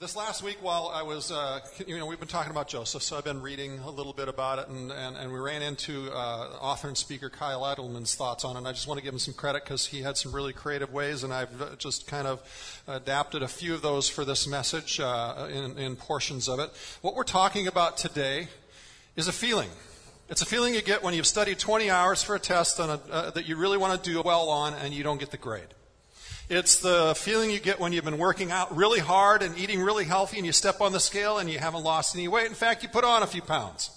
This last week, while I was, uh, you know, we've been talking about Joseph, so I've been reading a little bit about it, and, and, and we ran into uh, author and speaker Kyle Idleman's thoughts on it. And I just want to give him some credit because he had some really creative ways, and I've uh, just kind of adapted a few of those for this message uh, in, in portions of it. What we're talking about today is a feeling. It's a feeling you get when you've studied 20 hours for a test a, uh, that you really want to do well on, and you don't get the grade. It's the feeling you get when you've been working out really hard and eating really healthy and you step on the scale and you haven't lost any weight. In fact, you put on a few pounds.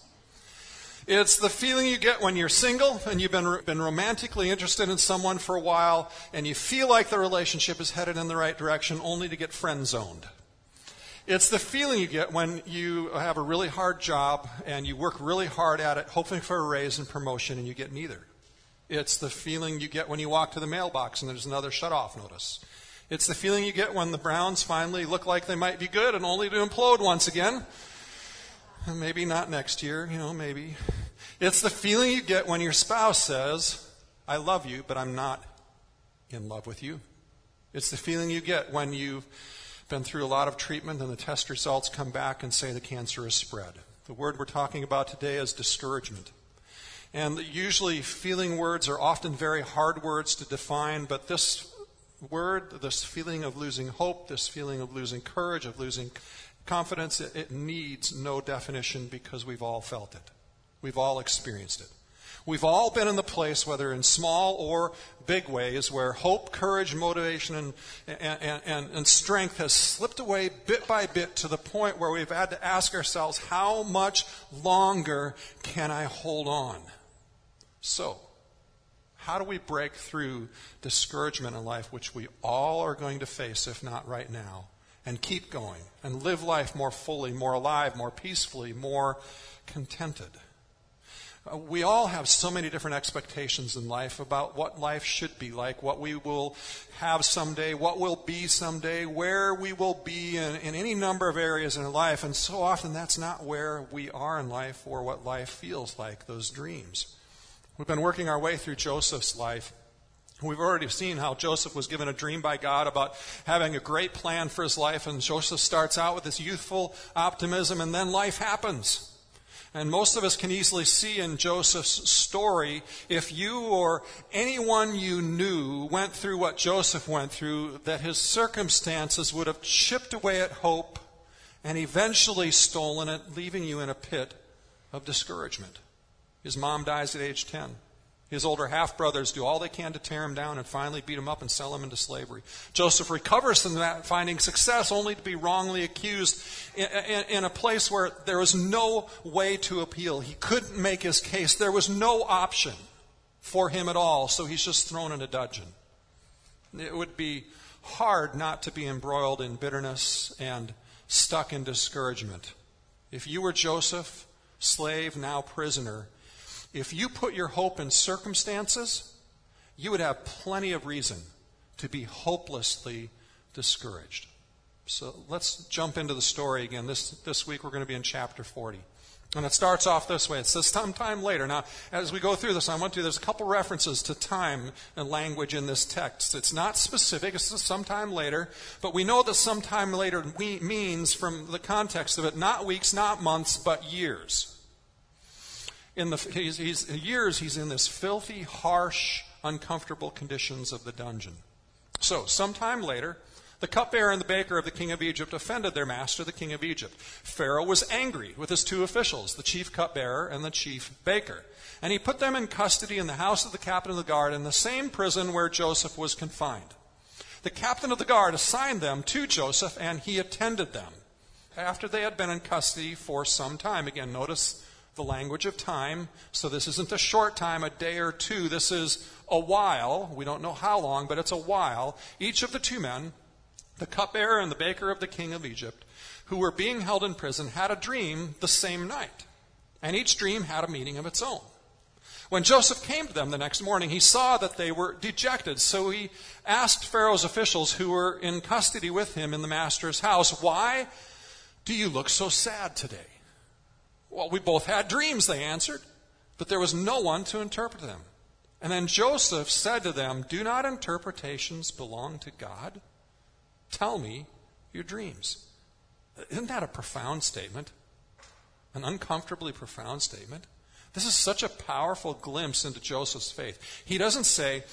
It's the feeling you get when you're single and you've been, been romantically interested in someone for a while and you feel like the relationship is headed in the right direction only to get friend zoned. It's the feeling you get when you have a really hard job and you work really hard at it, hoping for a raise and promotion, and you get neither. It's the feeling you get when you walk to the mailbox and there's another shut off notice. It's the feeling you get when the Browns finally look like they might be good and only to implode once again. Maybe not next year, you know, maybe. It's the feeling you get when your spouse says, I love you, but I'm not in love with you. It's the feeling you get when you've been through a lot of treatment and the test results come back and say the cancer has spread. The word we're talking about today is discouragement. And usually, feeling words are often very hard words to define, but this word, this feeling of losing hope, this feeling of losing courage, of losing confidence, it, it, needs no definition because we've all felt it. We've all experienced it. We've all been in the place, whether in small or big ways, where hope, courage, motivation, and, and, and, and strength has slipped away bit by bit to the point where we've had to ask ourselves, how much longer can I hold on? So, how do we break through discouragement in life, which we all are going to face, if not right now, and keep going and live life more fully, more alive, more peacefully, more contented? Uh, we all have so many different expectations in life about what life should be like, what we will have someday, what will be someday, where we will be in, in any number of areas in life. And so often that's not where we are in life or what life feels like, those dreams. We've been working our way through Joseph's life. We've already seen how Joseph was given a dream by God about having a great plan for his life, and Joseph starts out with this youthful optimism, and then life happens. And most of us can easily see in Joseph's story if you or anyone you knew went through what Joseph went through, that his circumstances would have chipped away at hope and eventually stolen it, leaving you in a pit of discouragement. His mom dies at age 10. His older half brothers do all they can to tear him down and finally beat him up and sell him into slavery. Joseph recovers from that, finding success only to be wrongly accused in, in, in, a place where there was no way to appeal. He couldn't make his case. There was no option for him at all, so he's just thrown in a dungeon. It would be hard not to be embroiled in bitterness and stuck in discouragement. If you were Joseph, slave, now prisoner, if you put your hope in circumstances, you would have plenty of reason to be hopelessly discouraged. So let's jump into the story again. This, this week we're going to be in chapter 40. And it starts off this way. It says sometime later. Now, as we go through this, I want to, there's a couple references to time and language in this text. It's not specific, it's sometime later, but we know that sometime later means, from the context of it, not weeks, not months, but years in the he's, he's, years he's in this filthy, harsh, uncomfortable conditions of the dungeon. So, sometime later, the cupbearer and the baker of the king of Egypt offended their master, the king of Egypt. Pharaoh was angry with his two officials, the chief cupbearer and the chief baker. And he put them in custody in the house of the captain of the guard in the same prison where Joseph was confined. The captain of the guard assigned them to Joseph, and he attended them after they had been in custody for some time. Again, notice the language of time. So this isn't a short time, a day or two. This is a while. We don't know how long, but it's a while. Each of the two men, the cupbearer and the baker of the king of Egypt, who were being held in prison, had a dream the same night. And each dream had a meaning of its own. When Joseph came to them the next morning, he saw that they were dejected. So he asked Pharaoh's officials who were in custody with him in the master's house, Why do you look so sad today? Well, we both had dreams, they answered, but there was no one to interpret them. And then Joseph said to them, Do not interpretations belong to God? Tell me your dreams. Isn't that a profound statement? An uncomfortably profound statement? This is such a powerful glimpse into Joseph's faith. He doesn't say,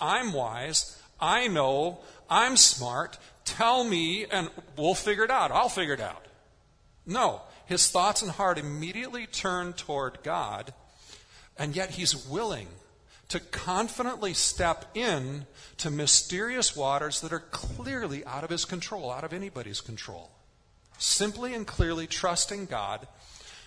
I'm wise, I know, I'm smart, tell me, and we'll figure it out. I'll figure it out. No, his thoughts and heart immediately turn toward God, and yet he's willing to confidently step in to mysterious waters that are clearly out of his control, out of anybody's control. Simply and clearly trusting God.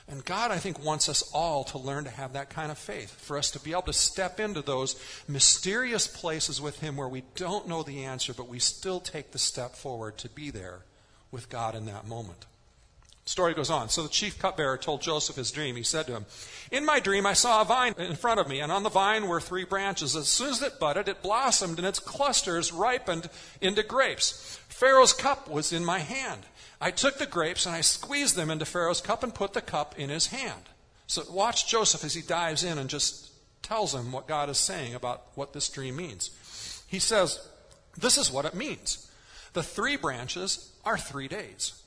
And God, I think, wants us all to learn to have that kind of faith, for us to be able to step into those mysterious places with Him where we don't know the answer, but we still take the step forward to be there with God in that moment. Story goes on. So the chief cupbearer told Joseph his dream. He said to him, In my dream, I saw a vine in front of me, and on the vine were three branches. As soon as it budded, it blossomed, and its clusters ripened into grapes. Pharaoh's cup was in my hand. I took the grapes and I squeezed them into Pharaoh's cup and put the cup in his hand. So watch Joseph as he dives in and just tells him what God is saying about what this dream means. He says, This is what it means. The three branches are three days.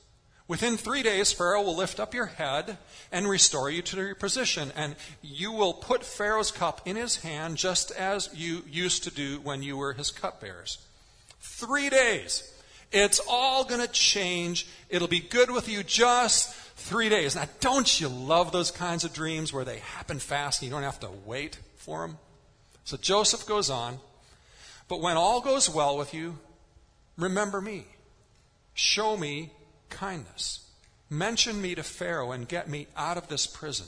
Within three days, Pharaoh will lift up your head and restore you to your position, and you will put Pharaoh's cup in his hand just as you used to do when you were his cupbearers. Three days. It's all going to change. It'll be good with you just three days. Now, don't you love those kinds of dreams where they happen fast and you don't have to wait for them? So Joseph goes on, but when all goes well with you, remember me. Show me kindness. Mention me to Pharaoh and get me out of this prison.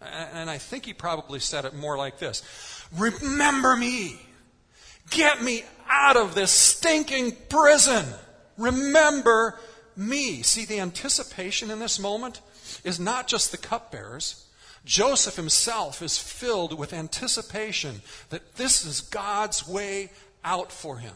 And I think he probably said it more like this Remember me. Get me out of this stinking prison. Remember me. See, the anticipation in this moment is not just the cupbearers. Joseph himself is filled with anticipation that this is God's way out for him.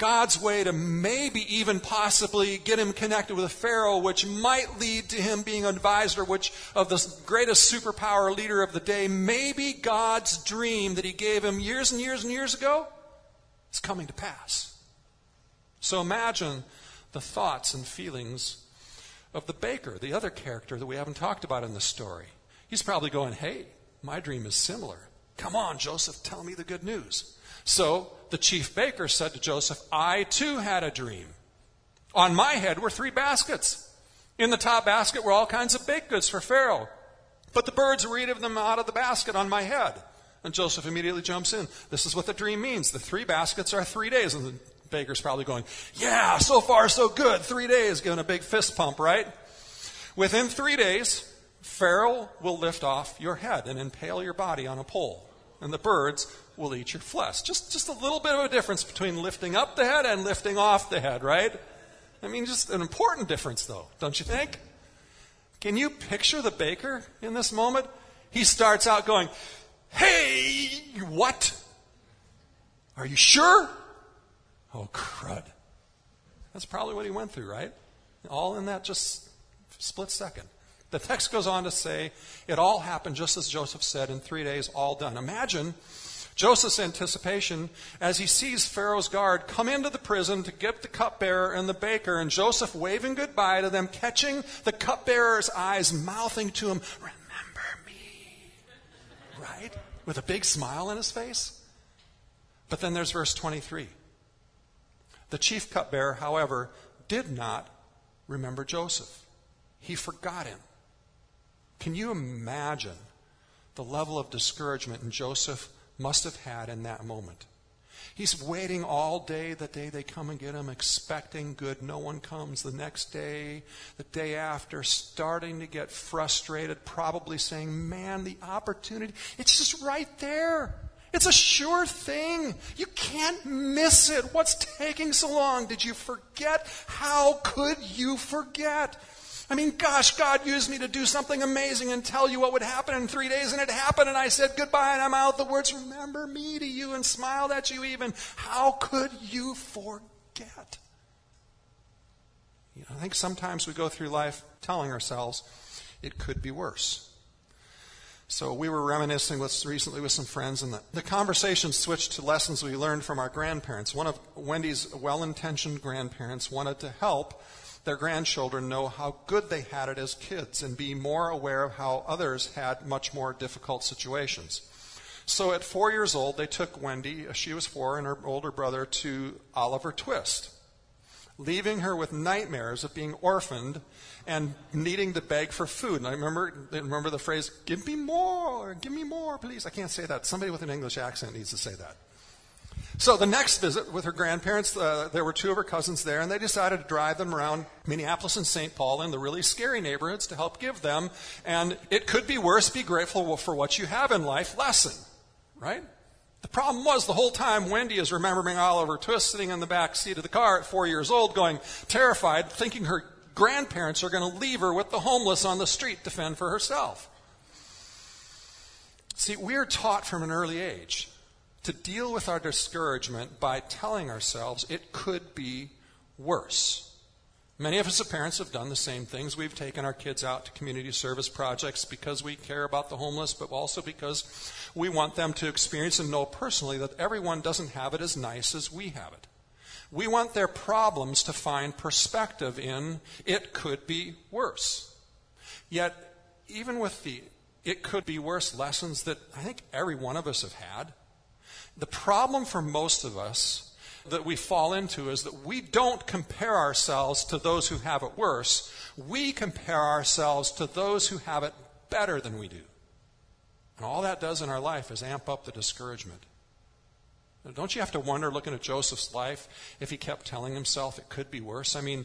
God's way to maybe even possibly get him connected with a Pharaoh, which might lead to him being an advisor which, of the greatest superpower leader of the day. Maybe God's dream that he gave him years and years and years ago is coming to pass. So imagine the thoughts and feelings of the baker, the other character that we haven't talked about in the story. He's probably going, Hey, my dream is similar. Come on, Joseph, tell me the good news. So the chief baker said to Joseph, I too had a dream. On my head were three baskets. In the top basket were all kinds of baked goods for Pharaoh. But the birds were eating them out of the basket on my head. And Joseph immediately jumps in. This is what the dream means. The three baskets are three days. And the baker's probably going, Yeah, so far so good. Three days, giving a big fist pump, right? Within three days, Pharaoh will lift off your head and impale your body on a pole. And the birds will eat your flesh. Just, just a little bit of a difference between lifting up the head and lifting off the head, right? I mean, just an important difference, though, don't you think? Can you picture the baker in this moment? He starts out going, Hey, what? Are you sure? Oh, crud. That's probably what he went through, right? All in that just split second. The text goes on to say, it all happened just as Joseph said, in three days, all done. Imagine Joseph's anticipation as he sees Pharaoh's guard come into the prison to get the cupbearer and the baker, and Joseph waving goodbye to them, catching the cupbearer's eyes, mouthing to him, Remember me. Right? With a big smile on his face. But then there's verse 23. The chief cupbearer, however, did not remember Joseph. He forgot him. Can you imagine the level of discouragement in Joseph must have had in that moment. He's waiting all day, the day they come and get him, expecting good. No one comes. The next day, the day after, starting to get frustrated, probably saying, Man, the opportunity, it's just right there. It's a sure thing. You can't miss it. What's taking so long? Did you forget? How could you forget? I mean, gosh, God used me to do something amazing and tell you what would happen in three days, and it happened, and I said goodbye, and I'm out the words, remember me to you, and smiled at you even. How could you forget? You know, I think sometimes we go through life telling ourselves it could be worse. So we were reminiscing with, recently with some friends, and the, the conversation switched to lessons we learned from our grandparents. One of Wendy's well intentioned grandparents wanted to help their grandchildren know how good they had it as kids and be more aware of how others had much more difficult situations. So at four years old, they took Wendy, uh, she was four, and her older brother to Oliver Twist leaving her with nightmares of being orphaned and needing to beg for food. And I remember, remember the phrase, give me more, give me more, please. I can't say that. Somebody with an English accent needs to say that. So the next visit with her grandparents, uh, there were two of her cousins there, and they decided to drive them around Minneapolis and St. Paul in the really scary neighborhoods to help give them, and it could be worse, be grateful for what you have in life lesson, right? The problem was the whole time Wendy is remembering Oliver Twist sitting in the back seat of the car at four years old, going terrified, thinking her grandparents are going to leave her with the homeless on the street to fend for herself. See, we're taught from an early age to deal with our discouragement by telling ourselves it could be worse. Many of us as parents have done the same things. We've taken our kids out to community service projects because we care about the homeless, but also because we want them to experience and know personally that everyone doesn't have it as nice as we have it. We want their problems to find perspective in it could be worse. Yet, even with the it could be worse lessons that I think every one of us have had, the problem for most of us that we fall into is that we don't compare ourselves to those who have it worse. We compare ourselves to those who have it better than we do. And all that does in our life is amp up the discouragement. Don't you have to wonder, looking at Joseph's life, if he kept telling himself it could be worse? I mean,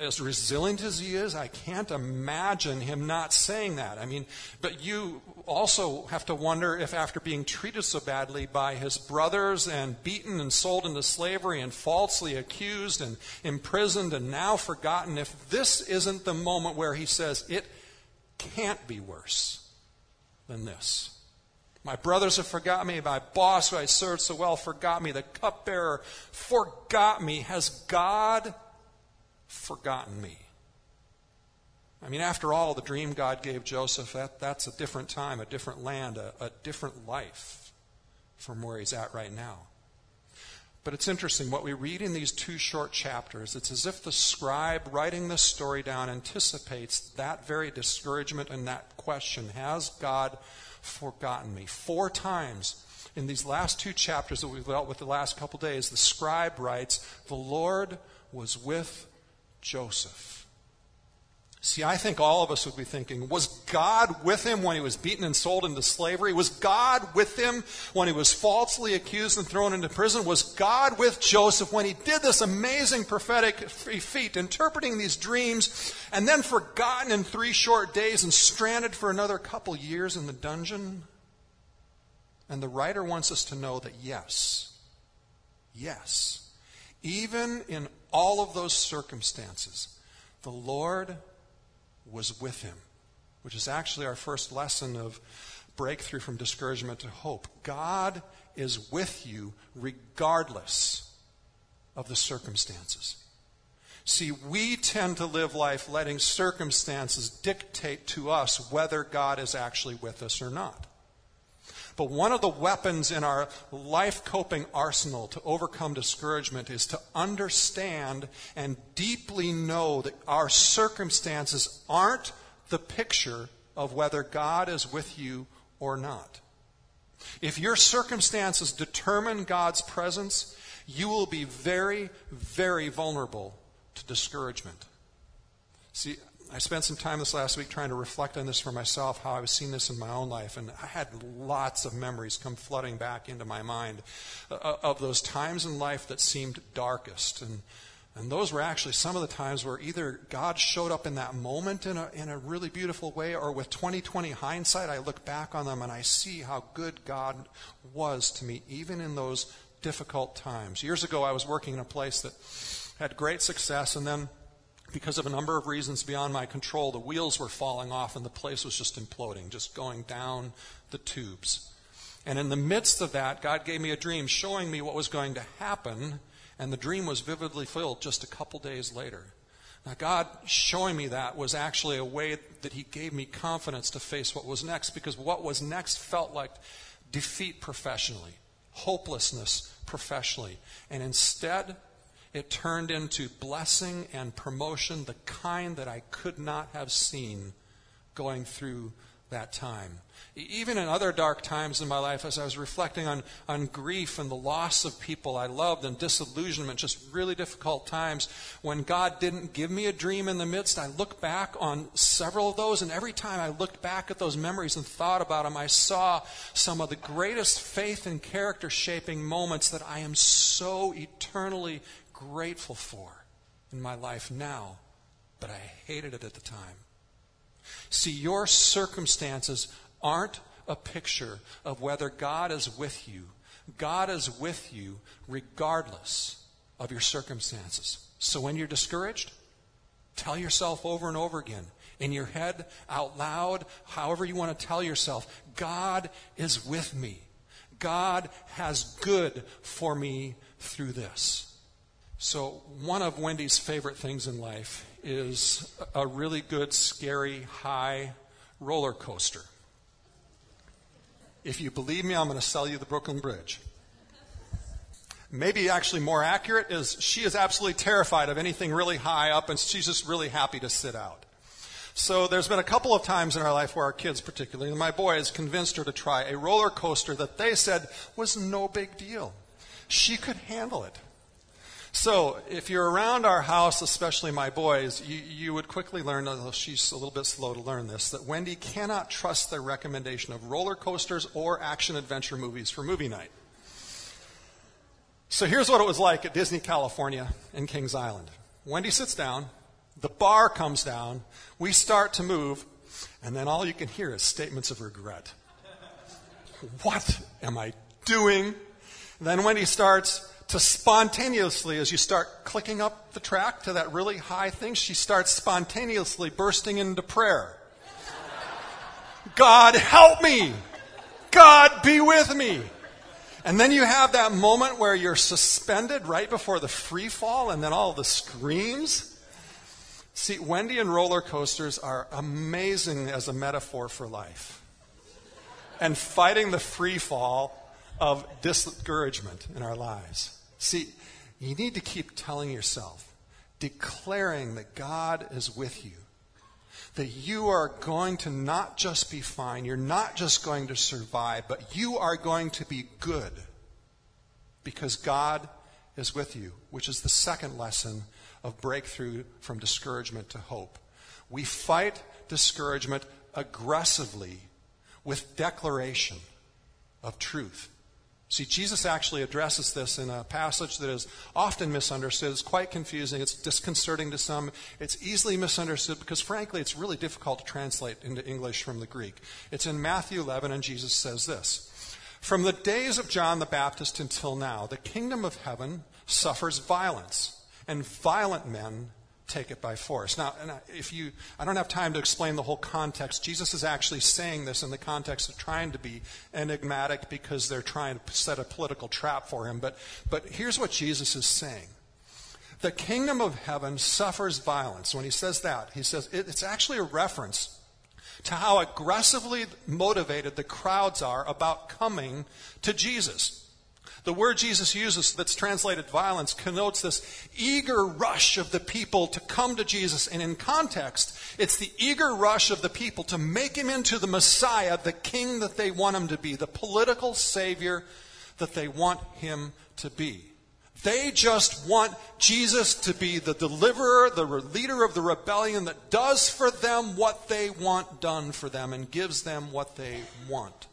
as resilient as he is, I can't imagine him not saying that. I mean, but you also have to wonder if, after being treated so badly by his brothers and beaten and sold into slavery and falsely accused and imprisoned and now forgotten, if this isn't the moment where he says, it can't be worse than this. My brothers have forgotten me. My boss, who I served so well, forgot me. The cupbearer forgot me. Has God forgotten me? I mean, after all, the dream God gave Joseph, that, that's a different time, a different land, a, a different life from where he's at right now. But it's interesting, what we read in these two short chapters, it's as if the scribe writing this story down anticipates that very discouragement and that question Has God forgotten me? Four times in these last two chapters that we've dealt with the last couple days, the scribe writes, The Lord was with Joseph. See, I think all of us would be thinking, was God with him when he was beaten and sold into slavery? Was God with him when he was falsely accused and thrown into prison? Was God with Joseph when he did this amazing prophetic feat, interpreting these dreams, and then forgotten in three short days and stranded for another couple years in the dungeon? And the writer wants us to know that yes, yes, even in all of those circumstances, the Lord was with him, which is actually our first lesson of breakthrough from discouragement to hope. God is with you regardless of the circumstances. See, we tend to live life letting circumstances dictate to us whether God is actually with us or not. But one of the weapons in our life coping arsenal to overcome discouragement is to understand and deeply know that our circumstances aren't the picture of whether God is with you or not. If your circumstances determine God's presence, you will be very, very vulnerable to discouragement. See, I spent some time this last week trying to reflect on this for myself, how I was seeing this in my own life, and I had lots of memories come flooding back into my mind uh, of those times in life that seemed darkest. And, and those were actually some of the times where either God showed up in that moment in a, in a really beautiful way, or with 2020 hindsight, I look back on them and I see how good God was to me, even in those difficult times. Years ago, I was working in a place that had great success, and then because of a number of reasons beyond my control, the wheels were falling off and the place was just imploding, just going down the tubes. And in the midst of that, God gave me a dream showing me what was going to happen, and the dream was vividly filled just a couple days later. Now, God showing me that was actually a way that He gave me confidence to face what was next, because what was next felt like defeat professionally, hopelessness professionally. And instead, it turned into blessing and promotion, the kind that I could not have seen going through that time. Even in other dark times in my life, as I was reflecting on, on grief and the loss of people I loved and disillusionment, just really difficult times, when God didn't give me a dream in the midst, I look back on several of those, and every time I looked back at those memories and thought about them, I saw some of the greatest faith and character shaping moments that I am so eternally grateful for in my life now, but I hated it at the time. See, your circumstances aren't a picture of whether God is with you. God is with you regardless of your circumstances. So when you're discouraged, tell yourself over and over again, in your head, out loud, however you want to tell yourself, God is with me. God has good for me through this. So, one of Wendy's favorite things in life is a really good, scary, high roller coaster. If you believe me, I'm going to sell you the Brooklyn Bridge. Maybe actually more accurate is she is absolutely terrified of anything really high up and she's just really happy to sit out. So there's been a couple of times in our life where our kids particularly, my boys convinced her to try a roller coaster that they said was no big deal. She could handle it. So, if you're around our house, especially my boys, you, you, would quickly learn, although she's a little bit slow to learn this, that Wendy cannot trust their recommendation of roller coasters or action adventure movies for movie night. So, here's what it was like at Disney California in Kings Island. Wendy sits down, the bar comes down, we start to move, and then all you can hear is statements of regret. What am I doing? Then Wendy starts to spontaneously, as you start clicking up the track to that really high thing, she starts spontaneously bursting into prayer. God, help me! God, be with me! And then you have that moment where you're suspended right before the free fall and then all the screams. See, Wendy and roller coasters are amazing as a metaphor for life. And fighting the free fall of discouragement in our lives. See, you need to keep telling yourself, declaring that God is with you. That you are going to not just be fine, you're not just going to survive, but you are going to be good because God is with you, which is the second lesson of breakthrough from discouragement to hope. We fight discouragement aggressively with declaration of truth. See, Jesus actually addresses this in a passage that is often misunderstood. It's quite confusing. It's disconcerting to some. It's easily misunderstood because, frankly, it's really difficult to translate into English from the Greek. It's in Matthew 11, and Jesus says this From the days of John the Baptist until now, the kingdom of heaven suffers violence, and violent men take it by force. Now, if you, I don't have time to explain the whole context. Jesus is actually saying this in the context of trying to be enigmatic because they're trying to set a political trap for him. But, but here's what Jesus is saying. The kingdom of heaven suffers violence. When he says that, he says it's actually a reference to how aggressively motivated the crowds are about coming to Jesus. The word Jesus uses that's translated violence connotes this eager rush of the people to come to Jesus. And in context, it's the eager rush of the people to make him into the Messiah, the king that they want him to be, the political savior that they want him to be. They just want Jesus to be the deliverer, the leader of the rebellion that does for them what they want done for them and gives them what they want.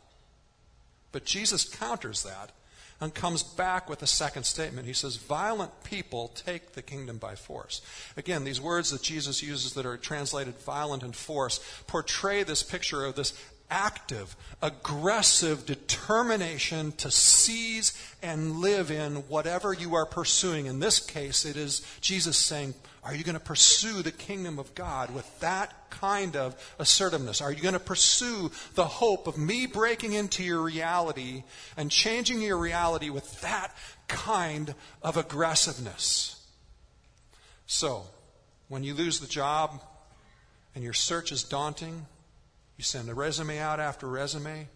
But Jesus counters that and comes back with a second statement. He says, Violent people take the kingdom by force. Again, these words that Jesus uses that are translated violent and force portray this picture of this active, aggressive determination to seize and live in whatever you are pursuing. In this case, it is Jesus saying, Are you going to pursue the kingdom of God with that kind of assertiveness? Are you going to pursue the hope of me breaking into your reality and changing your reality with that kind of aggressiveness? So, when you lose the job and your search is daunting, you send a resume out after resume.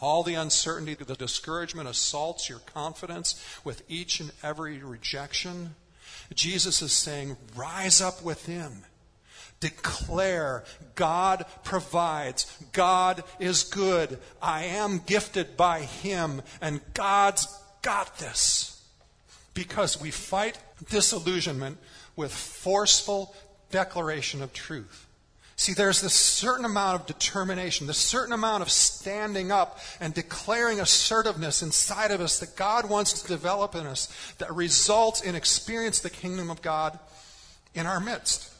All the uncertainty, the discouragement assaults your confidence with each and every rejection. Jesus is saying, rise up within. Declare God provides. God is good. I am gifted by Him, and God's got this. Because we fight disillusionment with forceful declaration of truth. See, there's this certain amount of determination, this certain amount of standing up and declaring assertiveness inside of us that God wants to develop in us that results in experience the kingdom of God in our midst.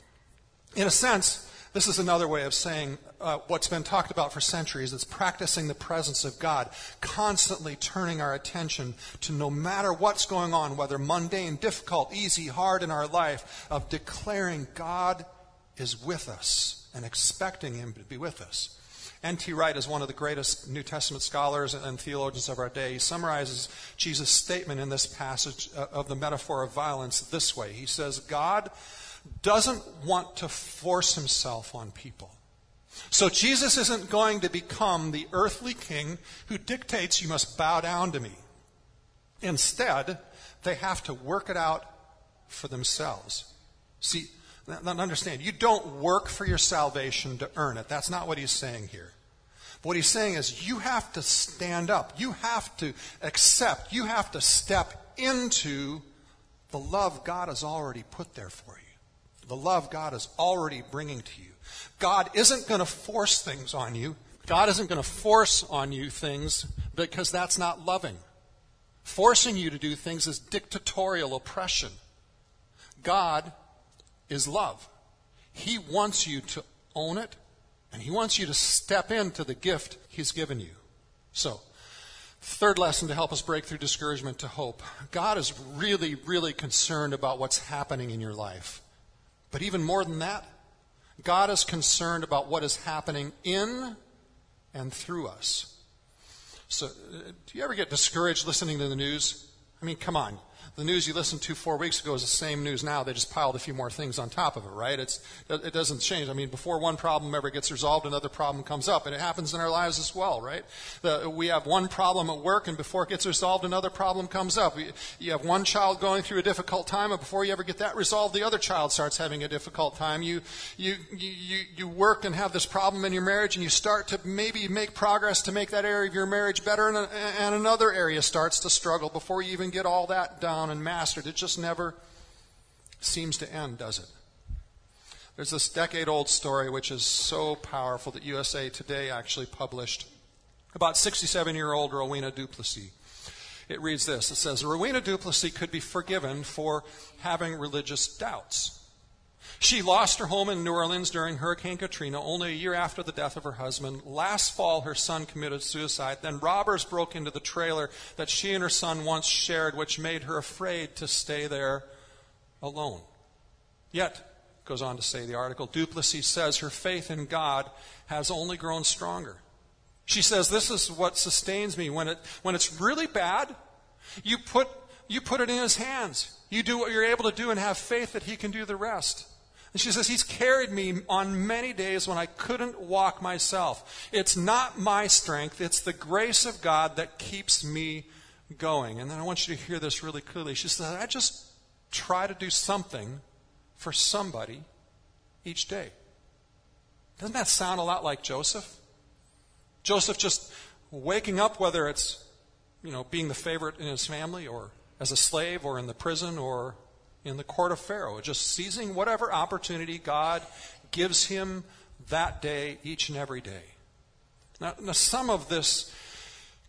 In a sense, this is another way of saying uh, what's been talked about for centuries. It's practicing the presence of God, constantly turning our attention to no matter what's going on, whether mundane, difficult, easy, hard in our life, of declaring God is with us and expecting Him to be with us. N.T. Wright is one of the greatest New Testament scholars and theologians of our day. He summarizes Jesus' statement in this passage uh, of the metaphor of violence this way He says, God doesn't want to force himself on people. So Jesus isn't going to become the earthly king who dictates you must bow down to me. Instead, they have to work it out for themselves. See, understand, you don't work for your salvation to earn it. That's not what he's saying here. What he's saying is you have to stand up. You have to accept. You have to step into the love God has already put there for you the love God is already bringing to you. God isn't going to force things on you. God isn't going to force on you things because that's not loving. Forcing you to do things is dictatorial oppression. God is love. He wants you to own it, and He wants you to step into the gift He's given you. So, third lesson to help us break through discouragement to hope God is really, really concerned about what's happening in your life. But even more than that, God is concerned about what is happening in and through us. So, uh, do you ever get discouraged listening to the news? I mean, come on the news you listened to four weeks ago is the same news now. They just piled a few more things on top of it, right? It's, it doesn't change. I mean, before one problem ever gets resolved, another problem comes up. And it happens in our lives as well, right? The, we have one problem at work, and before it gets resolved, another problem comes up. You have one child going through a difficult time, and before you ever get that resolved, the other child starts having a difficult time. You, you, you, you work and have this problem in your marriage, and you start to maybe make progress to make that area of your marriage better, and, and another area starts to struggle before you even get all that done down and mastered. It just never seems to end, does it? There's this decade old story which is so powerful that USA Today actually published about 67 year old Rowena Duplessis. It reads this It says, Rowena Duplessis could be forgiven for having religious doubts. She lost her home in New Orleans during Hurricane Katrina only a year after the death of her husband. Last fall, her son committed suicide. Then robbers broke into the trailer that she and her son once shared, which made her afraid to stay there alone. Yet, goes on to say the article, Duplessis says her faith in God has only grown stronger. She says, This is what sustains me. When, it, when it's really bad, you put, you put it in His hands. You do what you're able to do and have faith that He can do the rest. And she says, He's carried me on many days when I couldn't walk myself. It's not my strength, it's the grace of God that keeps me going. And then I want you to hear this really clearly. She says, I just try to do something for somebody each day. Doesn't that sound a lot like Joseph? Joseph just waking up, whether it's, you know, being the favorite in his family or as a slave or in the prison or in the court of Pharaoh, just seizing whatever opportunity God gives him that day, each and every day. Now, now, some of this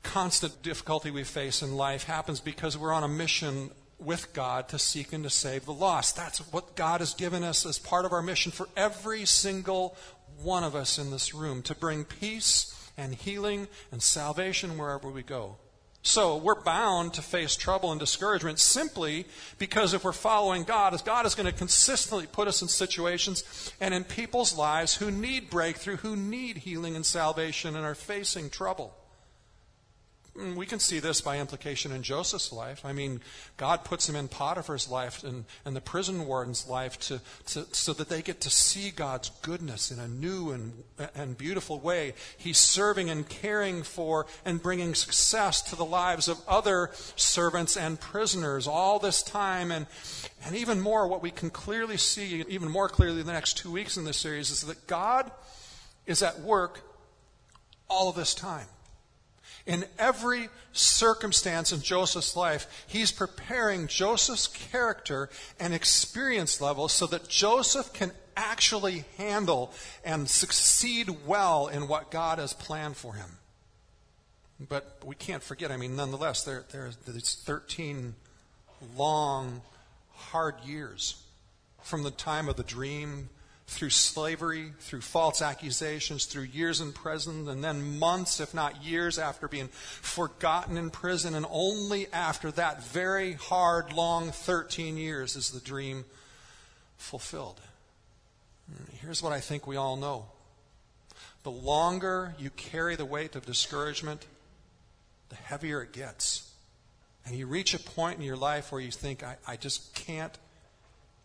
constant difficulty we face in life happens because we're on a mission with God to seek and to save the lost. That's what God has given us as part of our mission for every single one of us in this room to bring peace and healing and salvation wherever we go. So we're bound to face trouble and discouragement simply because if we're following God, God is going to consistently put us in situations and in people's lives who need breakthrough, who need healing and salvation and are facing trouble. Mm, we can see this by implication in Joseph's life. I mean, God puts him in Potiphar's life and, and the prison warden's life to, to, so that they get to see God's goodness in a new and, and beautiful way. He's serving and caring for and bringing success to the lives of other servants and prisoners all this time. And, and even more, what we can clearly see, even more clearly in the next two weeks in this series, is that God is at work all of this time. In every circumstance in Joseph's life, he's preparing Joseph's character and experience level so that Joseph can actually handle and succeed well in what God has planned for him. But we can't forget, I mean, nonetheless, there, there's 13 long, hard years from the time of the dream through slavery, through false accusations, through years in prison, and then months, if not years, after being forgotten in prison. And only after that very hard, long 13 years is the dream fulfilled. Here's what I think we all know the longer you carry the weight of discouragement, the heavier it gets. And you reach a point in your life where you think, I, I just can't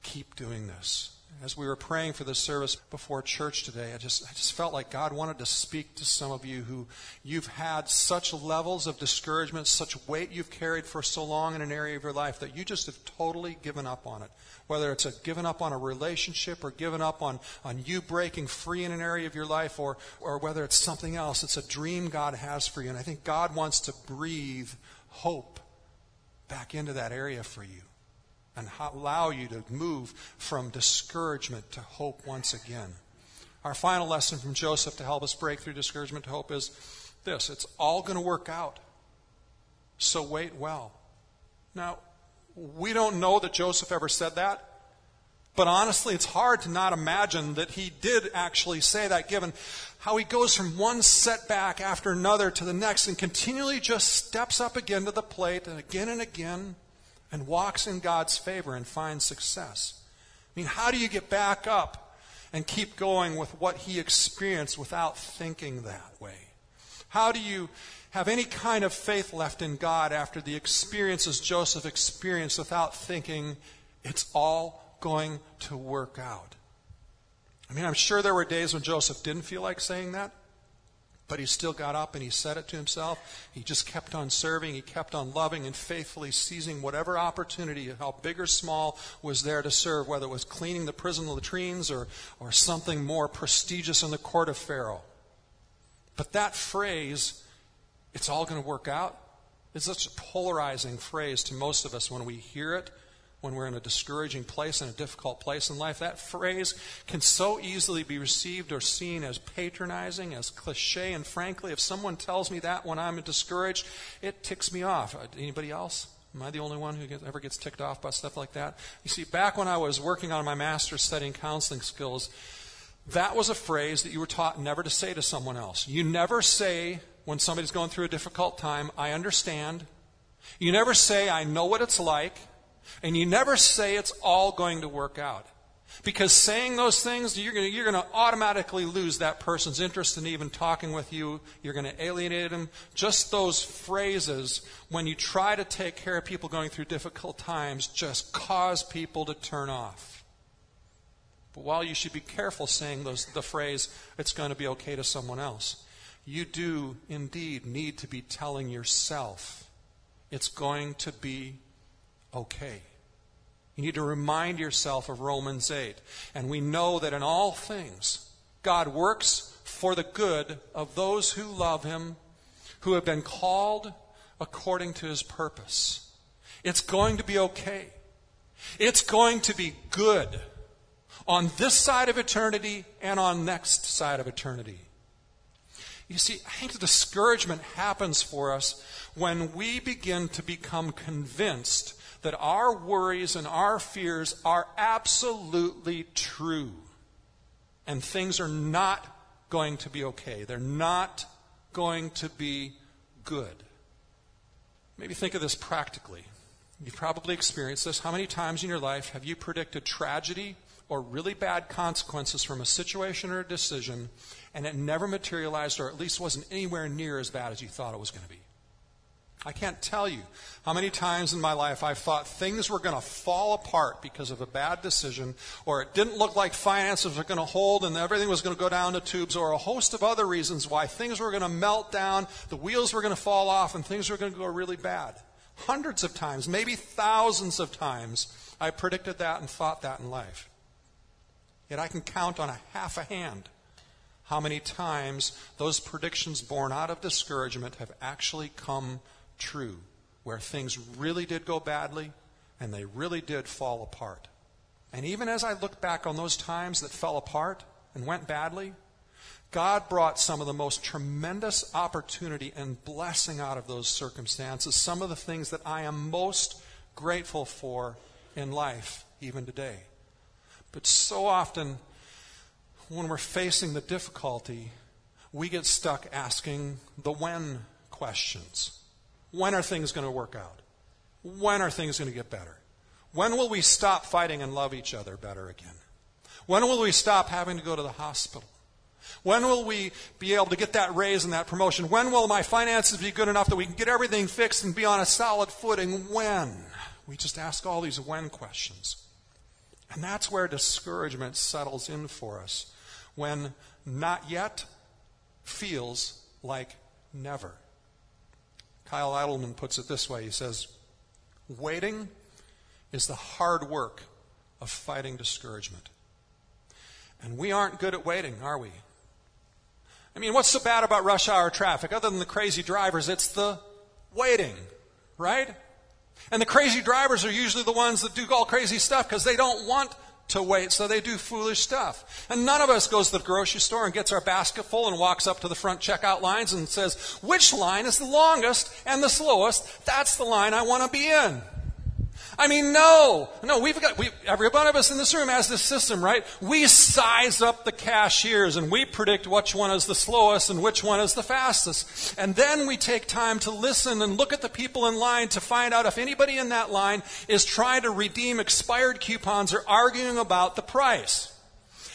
keep doing this as we were praying for this service before church today, I just, I just felt like God wanted to speak to some of you who you've had such levels of discouragement, such weight you've carried for so long in an area of your life that you just have totally given up on it. Whether it's a given up on a relationship or given up on, on you breaking free in an area of your life or, or whether it's something else, it's a dream God has for you. And I think God wants to breathe hope back into that area for you and allow you to move from discouragement to hope once again. Our final lesson from Joseph to help us break through discouragement to hope is this it's all going to work out. So wait well. Now, we don't know that Joseph ever said that, but honestly, it's hard to not imagine that he did actually say that, given how he goes from one setback after another to the next and continually just steps up again to the plate and again and again and walks in God's favor and finds success. I mean, how do you get back up and keep going with what he experienced without thinking that way? How do you have any kind of faith left in God after the experiences Joseph experienced without thinking it's all going to work out? I mean, I'm sure there were days when Joseph didn't feel like saying that. But he still got up and he said it to himself. He just kept on serving. He kept on loving and faithfully seizing whatever opportunity, how big or small, was there to serve, whether it was cleaning the prison latrines or, or something more prestigious in the court of Pharaoh. But that phrase, it's all going to work out, is such a polarizing phrase to most of us when we hear it when we're in a discouraging place, in a difficult place in life, that phrase can so easily be received or seen as patronizing, as cliche. And frankly, if someone tells me that when I'm discouraged, it ticks me off. Uh, anybody else? Am I the only one who ever gets ticked off by stuff like that? You see, back when I was working on my master's studying counseling skills, that was a phrase that you were taught never to say to someone else. You never say, when somebody's going through a difficult time, I understand. You never say, I know what it's like. And you never say it's all going to work out. Because saying those things, you're going to automatically lose that person's interest in even talking with you. You're going to alienate them. Just those phrases, when you try to take care of people going through difficult times, just cause people to turn off. But while you should be careful saying those, the phrase, it's going to be okay to someone else, you do indeed need to be telling yourself, it's going to be okay. You need to remind yourself of Romans 8. And we know that in all things, God works for the good of those who love Him, who have been called according to His purpose. It's going to be okay. It's going to be good on this side of eternity and on next side of eternity. You see, I think the discouragement happens for us when we begin to become convinced that our worries and our fears are absolutely true. And things are not going to be okay. They're not going to be good. Maybe think of this practically. You've probably experienced this. How many times in your life have you predicted tragedy or really bad consequences from a situation or a decision and it never materialized or at least wasn't anywhere near as bad as you thought it was going to be? I can't tell you how many times in my life I've thought things were going to fall apart because of a bad decision, or it didn't look like finances were going to hold and everything was going to go down the tubes, or a host of other reasons why things were going to melt down, the wheels were going to fall off, and things were going to go really bad. Hundreds of times, maybe thousands of times, I predicted that and thought that in life. Yet I can count on a half a hand how many times those predictions born out of discouragement have actually come true, where things really did go badly and they really did fall apart. And even as I look back on those times that fell apart and went badly, God brought some of the most tremendous opportunity and blessing out of those circumstances, some of the things that I am most grateful for in life, even today. But so often, when we're facing the difficulty, we get stuck asking the when questions. When are things going to work out? When are things going to get better? When will we stop fighting and love each other better again? When will we stop having to go to the hospital? When will we be able to get that raise and that promotion? When will my finances be good enough that we can get everything fixed and be on a solid footing? When? We just ask all these when questions. And that's where discouragement settles in for us. When not yet feels like never. Kyle Idleman puts it this way he says, Waiting is the hard work of fighting discouragement. And we aren't good at waiting, are we? I mean, what's so bad about rush hour traffic? Other than the crazy drivers, it's the waiting, right? And the crazy drivers are usually the ones that do all crazy stuff because they don't want to wait, so they do foolish stuff. And none of us goes to the grocery store and gets our basket full and walks up to the front checkout lines and says, which line is the longest and the slowest? That's the line I want to be in. I mean, no, no, we've got, we, every one of us in this room has this system, right? We size up the cashiers and we predict which one is the slowest and which one is the fastest. And then we take time to listen and look at the people in line to find out if anybody in that line is trying to redeem expired coupons or arguing about the price.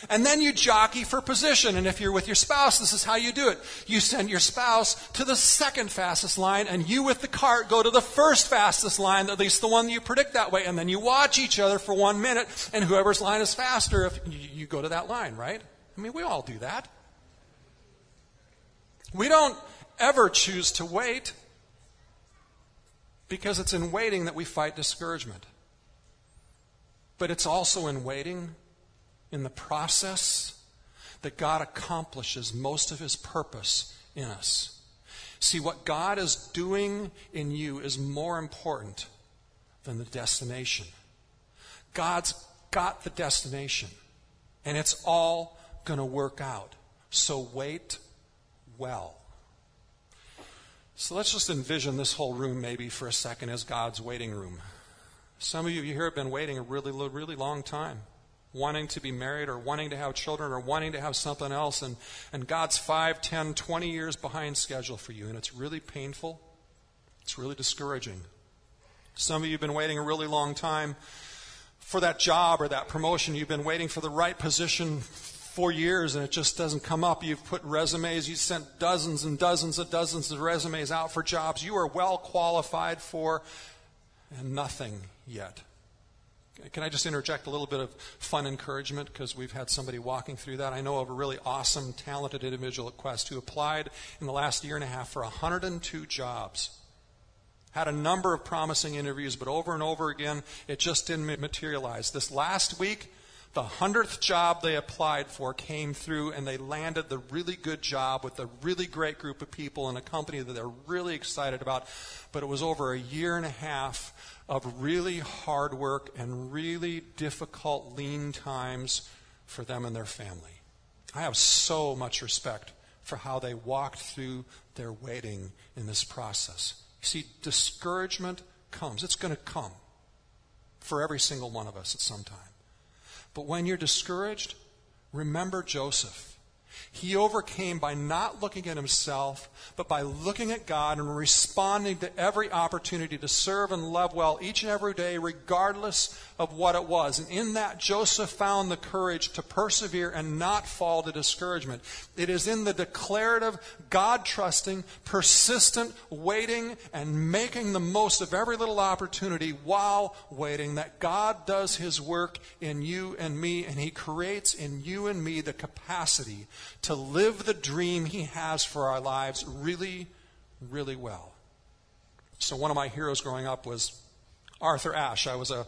And then you jockey for position. And if you're with your spouse, this is how you do it. You send your spouse to the second fastest line, and you with the cart go to the first fastest line, at least the one you predict that way. And then you watch each other for one minute, and whoever's line is faster, if you go to that line, right? I mean, we all do that. We don't ever choose to wait because it's in waiting that we fight discouragement. But it's also in waiting in the process that God accomplishes most of his purpose in us. See, what God is doing in you is more important than the destination. God's got the destination, and it's all going to work out. So wait well. So let's just envision this whole room maybe for a second as God's waiting room. Some of you you here have been waiting a really, really long time wanting to be married or wanting to have children or wanting to have something else, and, and God's 5, 10, 20 years behind schedule for you, and it's really painful. It's really discouraging. Some of you have been waiting a really long time for that job or that promotion. You've been waiting for the right position for years and it just doesn't come up. You've put resumes, you've sent dozens and dozens and dozens of resumes out for jobs you are well qualified for, and nothing yet. Can I just interject a little bit of fun encouragement because we've had somebody walking through that? I know of a really awesome, talented individual at Quest who applied in the last year and a half for 102 jobs. Had a number of promising interviews, but over and over again, it just didn't materialize. This last week, the hundredth job they applied for came through, and they landed the really good job with a really great group of people in a company that they're really excited about. But it was over a year and a half of really hard work and really difficult lean times for them and their family. I have so much respect for how they walked through their waiting in this process. You see, discouragement comes. It's going to come for every single one of us at some time. But when you're discouraged, remember Joseph. He overcame by not looking at himself, but by looking at God and responding to every opportunity to serve and love well each and every day, regardless of what it was. And in that, Joseph found the courage to persevere and not fall to discouragement. It is in the declarative, God trusting, persistent waiting and making the most of every little opportunity while waiting that God does his work in you and me, and he creates in you and me the capacity to live the dream He has for our lives really, really well. So, one of my heroes growing up was Arthur Ashe. I was a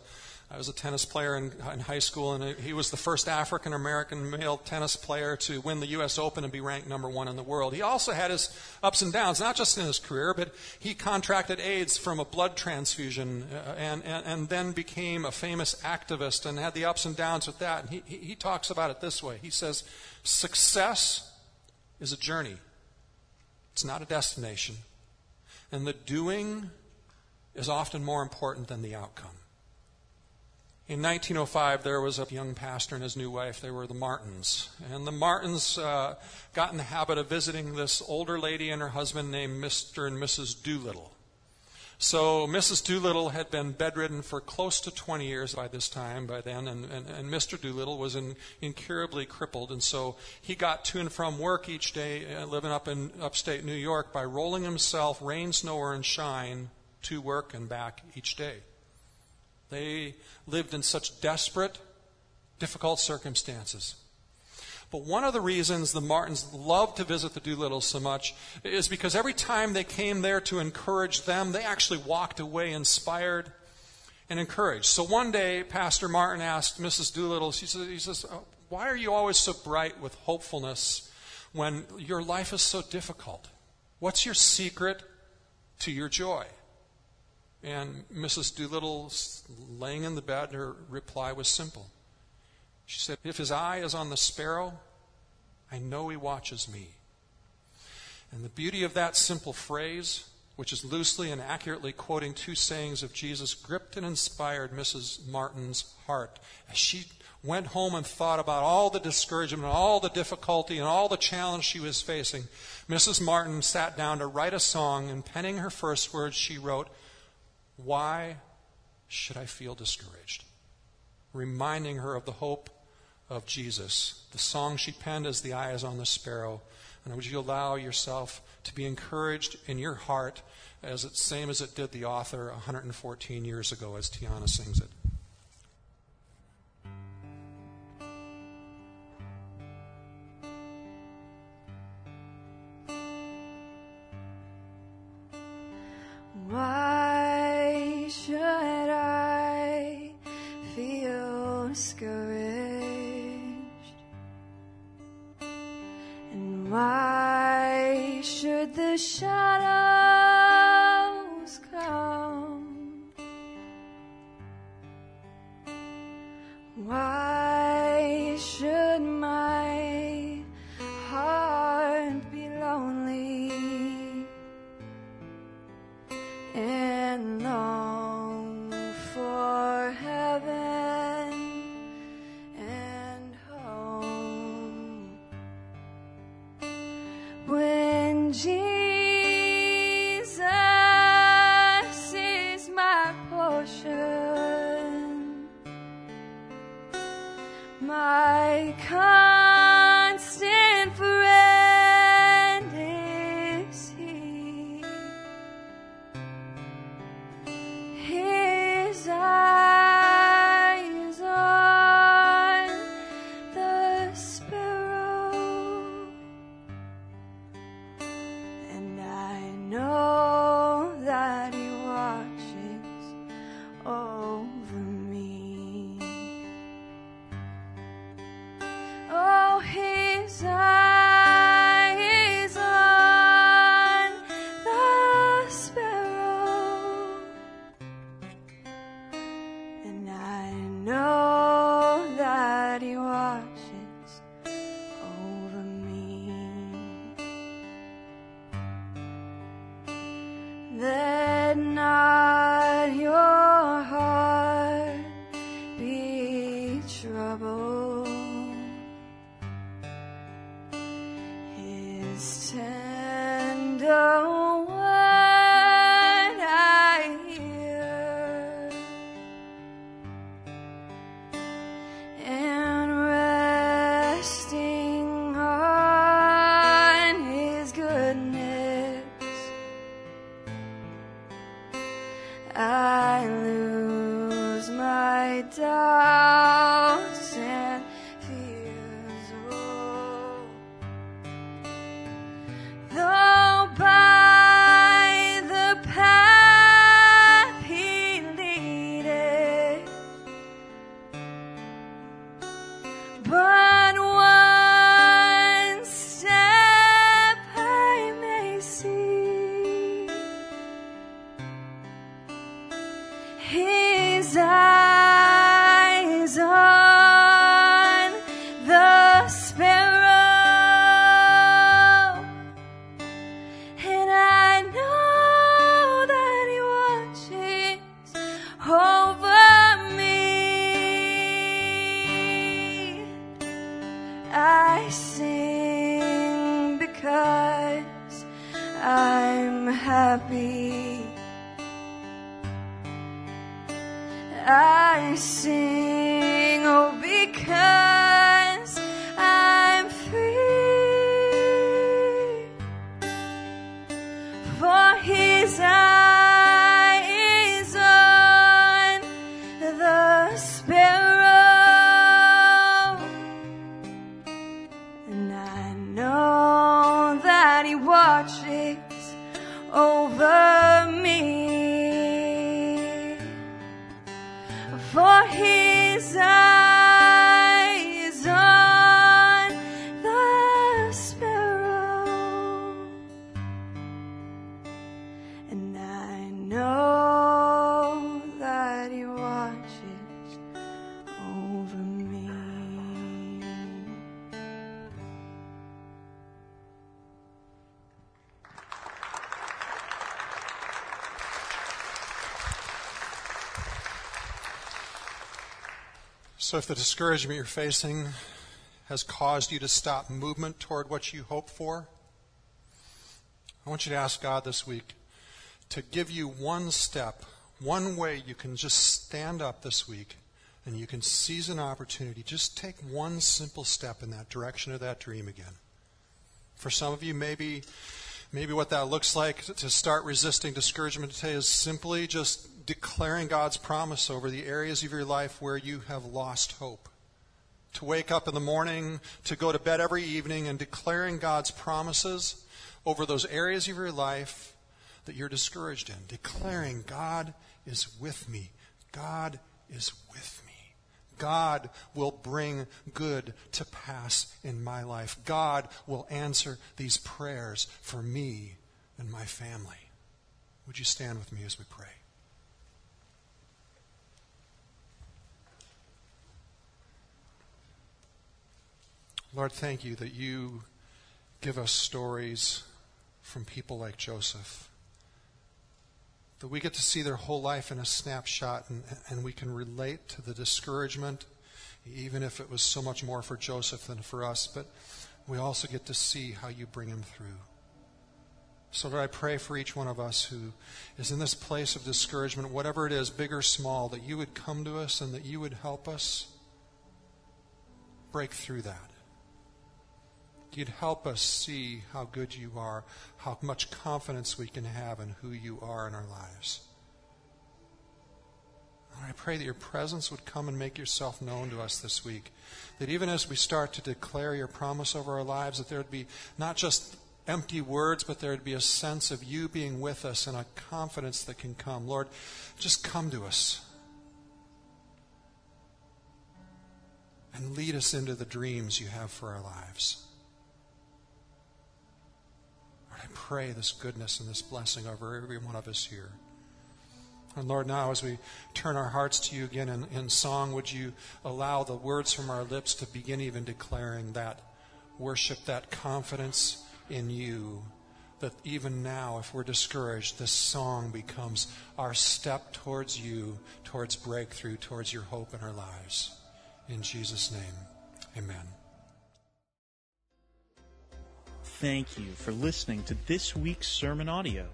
I was a tennis player in, in high school, and he was the first African American male tennis player to win the U.S. Open and be ranked number one in the world. He also had his ups and downs, not just in his career, but he contracted AIDS from a blood transfusion uh, and, and, and then became a famous activist and had the ups and downs with that. And he, he, he talks about it this way He says, Success is a journey, it's not a destination. And the doing is often more important than the outcome. In 1905, there was a young pastor and his new wife. They were the Martins. And the Martins uh, got in the habit of visiting this older lady and her husband named Mr. and Mrs. Doolittle. So Mrs. Doolittle had been bedridden for close to 20 years by this time, by then, and, and, and Mr. Doolittle was in, incurably crippled. And so he got to and from work each day, uh, living up in upstate New York, by rolling himself, rain, snow, or and shine, to work and back each day. They lived in such desperate, difficult circumstances. But one of the reasons the Martins loved to visit the Doolittles so much is because every time they came there to encourage them, they actually walked away inspired and encouraged. So one day, Pastor Martin asked Mrs. Doolittle, he says, he says uh, Why are you always so bright with hopefulness when your life is so difficult? What's your secret to your joy? And Mrs. Doolittle, laying in the bed, her reply was simple. She said, If his eye is on the sparrow, I know he watches me. And the beauty of that simple phrase, which is loosely and accurately quoting two sayings of Jesus, gripped and inspired Mrs. Martin's heart as she went home and thought about all the discouragement, all the difficulty, and all the challenge she was facing. Mrs. Martin sat down to write a song, and penning her first words, she wrote, why should I feel discouraged? Reminding her of the hope of Jesus. The song she penned is The Eye is on the Sparrow. And would you allow yourself to be encouraged in your heart as it same as it did the author 114 years ago as Tiana sings it? Why should I feel discouraged? And why should the shadows come? Why I'm happy. I sing, oh, because So, if the discouragement you're facing has caused you to stop movement toward what you hope for, I want you to ask God this week to give you one step, one way you can just stand up this week and you can seize an opportunity. Just take one simple step in that direction of that dream again. For some of you, maybe maybe what that looks like to start resisting discouragement today is simply just declaring God's promise over the areas of your life where you have lost hope. To wake up in the morning, to go to bed every evening, and declaring God's promises over those areas of your life that you're discouraged in. Declaring, God is with me. God is with me. God will bring good to pass in my life. God will answer these prayers for me and my family. Would you stand with me as we pray? Lord, thank you that you give us stories from people like Joseph. That we get to see their whole life in a snapshot and, and we can relate to the discouragement, even if it was so much more for Joseph than for us. But we also get to see how you bring him through. So, Lord, I pray for each one of us who is in this place of discouragement, whatever it is, big or small, that you would come to us and that you would help us break through that. You'd help us see how good you are, how much confidence we can have in who you are in our lives. Lord, I pray that your presence would come and make yourself known to us this week. That even as we start to declare your promise over our lives, that there would be not just empty words, but there would be a sense of you being with us and a confidence that can come. Lord, just come to us. And lead us into the dreams you have for our lives. Lord, I pray this goodness and this blessing over every one of us here. And Lord, now as we turn our hearts to you again in, in song, would you allow the words from our lips to begin even declaring that worship, that confidence in you, that even now, if we're discouraged, this song becomes our step towards you, towards breakthrough, towards your hope in our lives. In Jesus' name, amen. Thank you for listening to this week's sermon audio.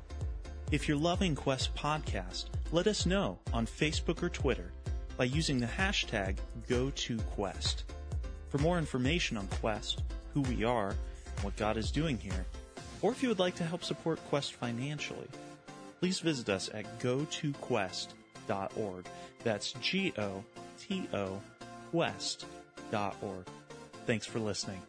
If you're loving Quest Podcast, let us know on Facebook or Twitter by using the hashtag GoToQuest. For more information on Quest, who we are, and what God is doing here, or if you would like to help support Quest financially, please visit us at gotoquest.org. That's G O T O Quest.org. Thanks for listening.